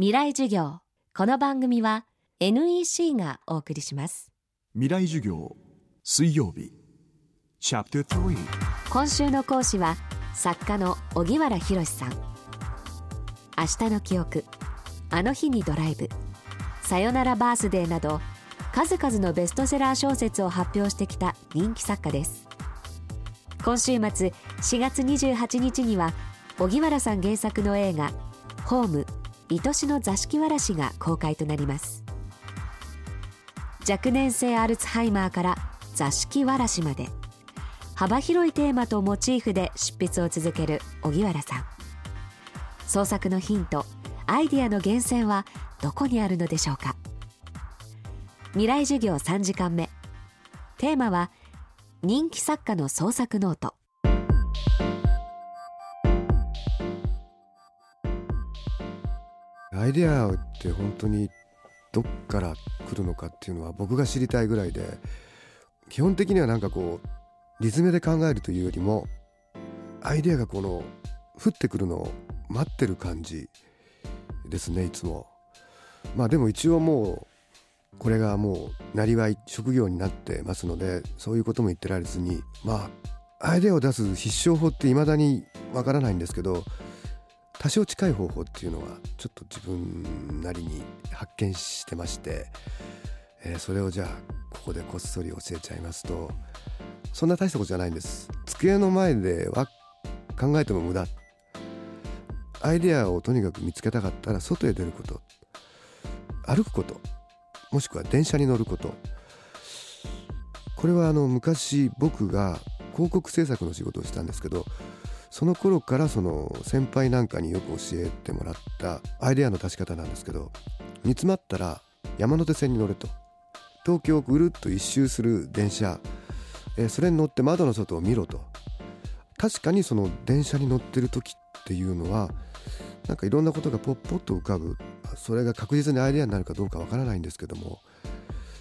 未来授業。この番組は NEC がお送りします。未来授業水曜日。チャプター3今週の講師は作家の荻原博さん。明日の記憶。あの日にドライブ。さよならバースデーなど数々のベストセラー小説を発表してきた人気作家です。今週末4月28日には荻原さん原作の映画「ホーム愛しの座敷わらし」が公開となります。若年性アルツハイマーから座敷わらしまで幅広いテーマとモチーフで執筆を続ける荻原さん。創作のヒントアイディアの源泉はどこにあるのでしょうか。未来授業3時間目。テーマは人気作家の創作ノート。アイデアって本当にどっから来るのかっていうのは僕が知りたいぐらいで基本的にはなんかこうリズムで考えるというよりもアイデアがこの降ってくるのを待ってる感じですねいつも。まあでも一応もうこれがもうなりわい職業になってますのでそういうことも言ってられずにまあアイデアを出す必勝法って未だにわからないんですけど多少近い方法っていうのはちょっと自分なりに発見してまして、えー、それをじゃあここでこっそり教えちゃいますとそんな大したことじゃないんです。机の前では考えても無駄。アイデアをとにかく見つけたかったら外へ出ること。歩くこと。もしくは電車に乗ること。これはあの昔僕が広告制作の仕事をしたんですけどその頃からその先輩なんかによく教えてもらったアイデアの出し方なんですけど煮詰まったら山手線に乗れと。東京をぐるっと一周する電車、えそれに乗って窓の外を見ろと。確かにその電車に乗ってる時っていうのはなんかいろんなことがポッポッと浮かぶ。それが確実にアイデアになるかどうかわからないんですけども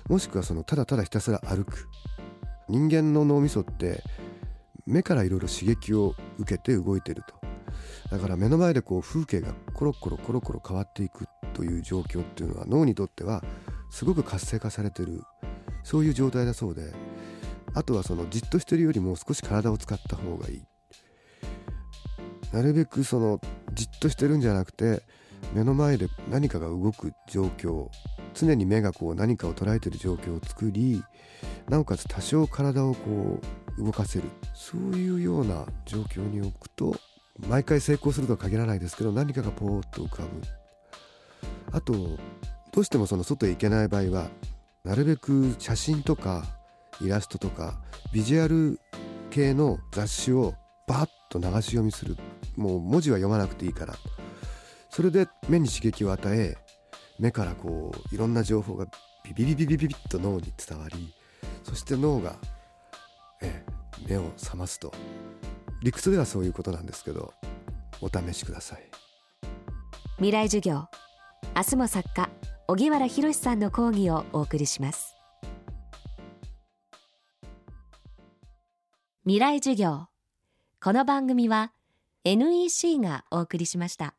もしくはそのただただひたすら歩く。人間の脳みそって目からいろいろ刺激を受けて動いてると。だから目の前でこう風景がコロコロコロコロ変わっていくという状況っていうのは脳にとってはすごく活性化されてるそういう状態だそうであとはそのじっとしてるよりも少し体を使った方がいい。なるべくそのじっとしてるんじゃなくて目の前で何かが動く状況常に目がこう何かを捉えてる状況を作りなおかつ多少体をこう動かせる。そういうような状況に置くと毎回成功するとは限らないですけど何かがポーッと浮かぶ。あとどうしてもその外へ行けない場合はなるべく写真とかイラストとかビジュアル系の雑誌をバッと流し読みする。もう文字は読まなくていいから。それで目に刺激を与え目からこういろんな情報がビビビビビビビッと脳に伝わりそして脳が、目を覚ますと理屈ではそういうことなんですけどお試しください。未来授業明日も作家荻原博さんの講義をお送りします。未来授業この番組は NEC がお送りしました。